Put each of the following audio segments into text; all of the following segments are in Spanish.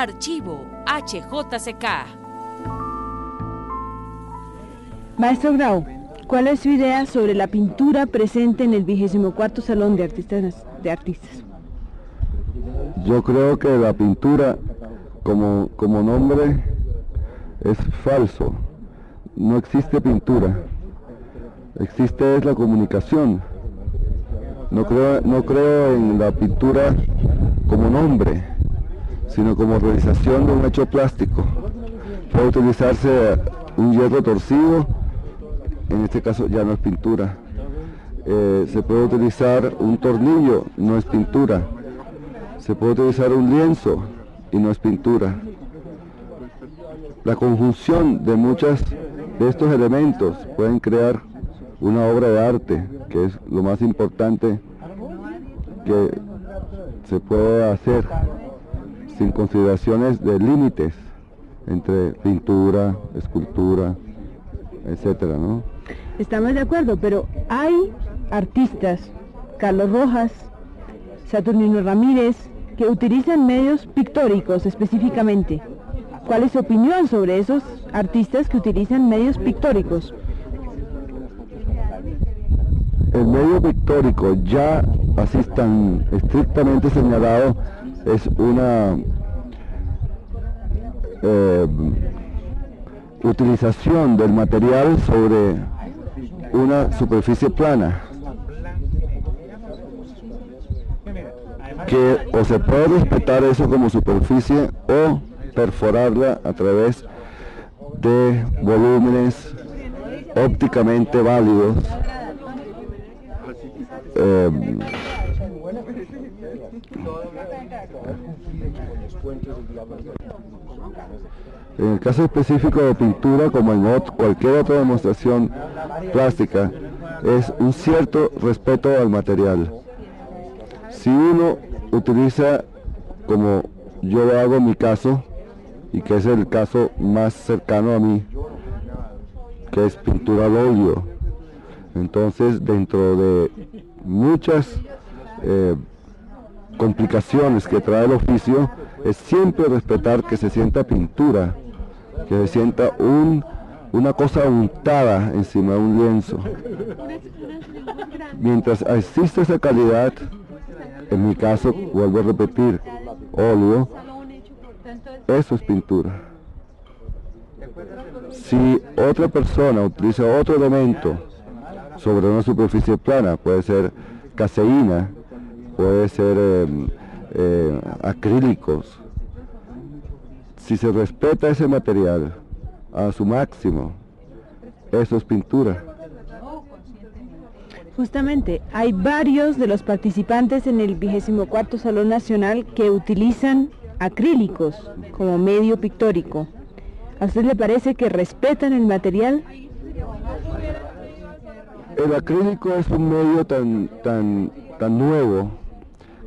Archivo HJCK. Maestro Grau, ¿cuál es su idea sobre la pintura presente en el 24 Salón de Artistas? De artistas? Yo creo que la pintura como, como nombre es falso. No existe pintura. Existe es la comunicación. No creo, no creo en la pintura como nombre sino como realización de un hecho plástico. Puede utilizarse un hierro torcido, en este caso ya no es pintura. Eh, se puede utilizar un tornillo, no es pintura. Se puede utilizar un lienzo y no es pintura. La conjunción de muchos de estos elementos pueden crear una obra de arte, que es lo más importante que se puede hacer sin consideraciones de límites entre pintura, escultura, etcétera, ¿no? Estamos de acuerdo, pero hay artistas, Carlos Rojas, Saturnino Ramírez, que utilizan medios pictóricos específicamente. ¿Cuál es su opinión sobre esos artistas que utilizan medios pictóricos? El medio pictórico ya así tan estrictamente señalado es una eh, utilización del material sobre una superficie plana que o se puede respetar eso como superficie o perforarla a través de volúmenes ópticamente válidos eh, en el caso específico de pintura, como en cualquier otra demostración plástica, es un cierto respeto al material. Si uno utiliza, como yo hago en mi caso, y que es el caso más cercano a mí, que es pintura al óleo, entonces dentro de muchas eh, complicaciones que trae el oficio es siempre respetar que se sienta pintura, que se sienta un, una cosa untada encima de un lienzo. Mientras existe esa calidad, en mi caso, vuelvo a repetir, óleo, eso es pintura. Si otra persona utiliza otro elemento sobre una superficie plana, puede ser caseína, puede ser em, eh, acrílicos. Si se respeta ese material a su máximo, eso es pintura. Justamente, hay varios de los participantes en el 24 Salón Nacional que utilizan acrílicos como medio pictórico. ¿A usted le parece que respetan el material? El acrílico es un medio tan, tan, tan nuevo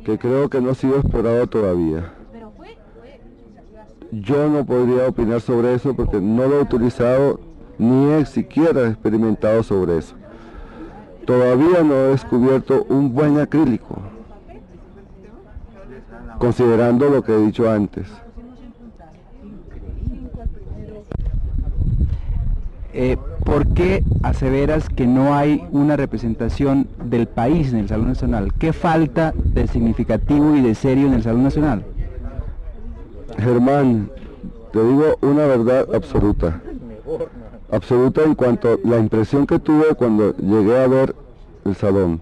que creo que no ha sido explorado todavía. Yo no podría opinar sobre eso porque no lo he utilizado ni he siquiera experimentado sobre eso. Todavía no he descubierto un buen acrílico, considerando lo que he dicho antes. Eh, ¿Por qué aseveras que no hay una representación del país en el Salón Nacional? ¿Qué falta de significativo y de serio en el Salón Nacional? Germán, te digo una verdad absoluta. Absoluta en cuanto a la impresión que tuve cuando llegué a ver el salón.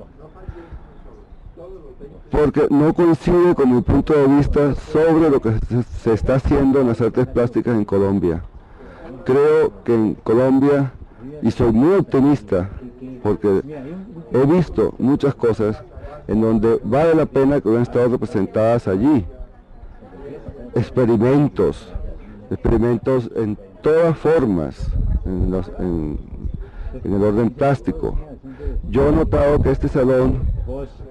Porque no coincide con mi punto de vista sobre lo que se está haciendo en las artes plásticas en Colombia creo que en Colombia, y soy muy optimista, porque he visto muchas cosas en donde vale la pena que hubieran estado representadas allí. Experimentos, experimentos en todas formas, en, en el orden plástico. Yo he notado que este salón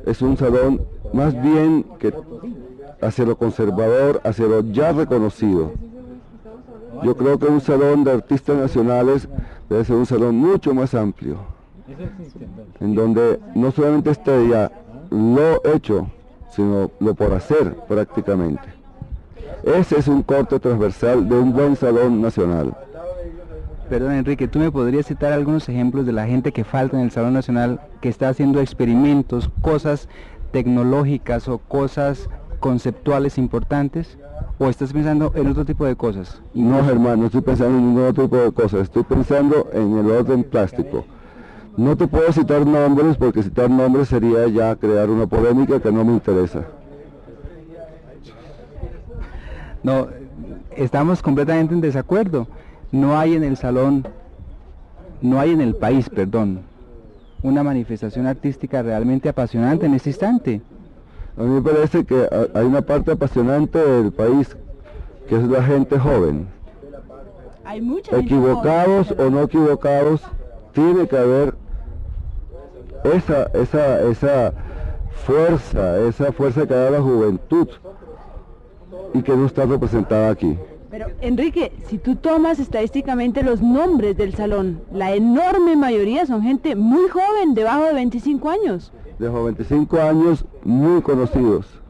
es un salón más bien que hacia lo conservador, hacia lo ya reconocido. Yo creo que un salón de artistas nacionales debe ser un salón mucho más amplio, en donde no solamente esté ya lo hecho, sino lo por hacer prácticamente. Ese es un corte transversal de un buen salón nacional. Perdón, Enrique, ¿tú me podrías citar algunos ejemplos de la gente que falta en el Salón Nacional que está haciendo experimentos, cosas tecnológicas o cosas conceptuales importantes? ¿O estás pensando en otro tipo de cosas? No, Germán, no estoy pensando en ningún otro tipo de cosas. Estoy pensando en el orden plástico. No te puedo citar nombres porque citar nombres sería ya crear una polémica que no me interesa. No, estamos completamente en desacuerdo. No hay en el salón, no hay en el país, perdón, una manifestación artística realmente apasionante en este instante. A mí me parece que hay una parte apasionante del país, que es la gente joven. Hay Equivocados o no equivocados, tiene que haber esa, esa, esa fuerza, esa fuerza que da la juventud y que no está representada aquí. Pero Enrique, si tú tomas estadísticamente los nombres del salón, la enorme mayoría son gente muy joven, debajo de 25 años. De 25 años, muy conocidos.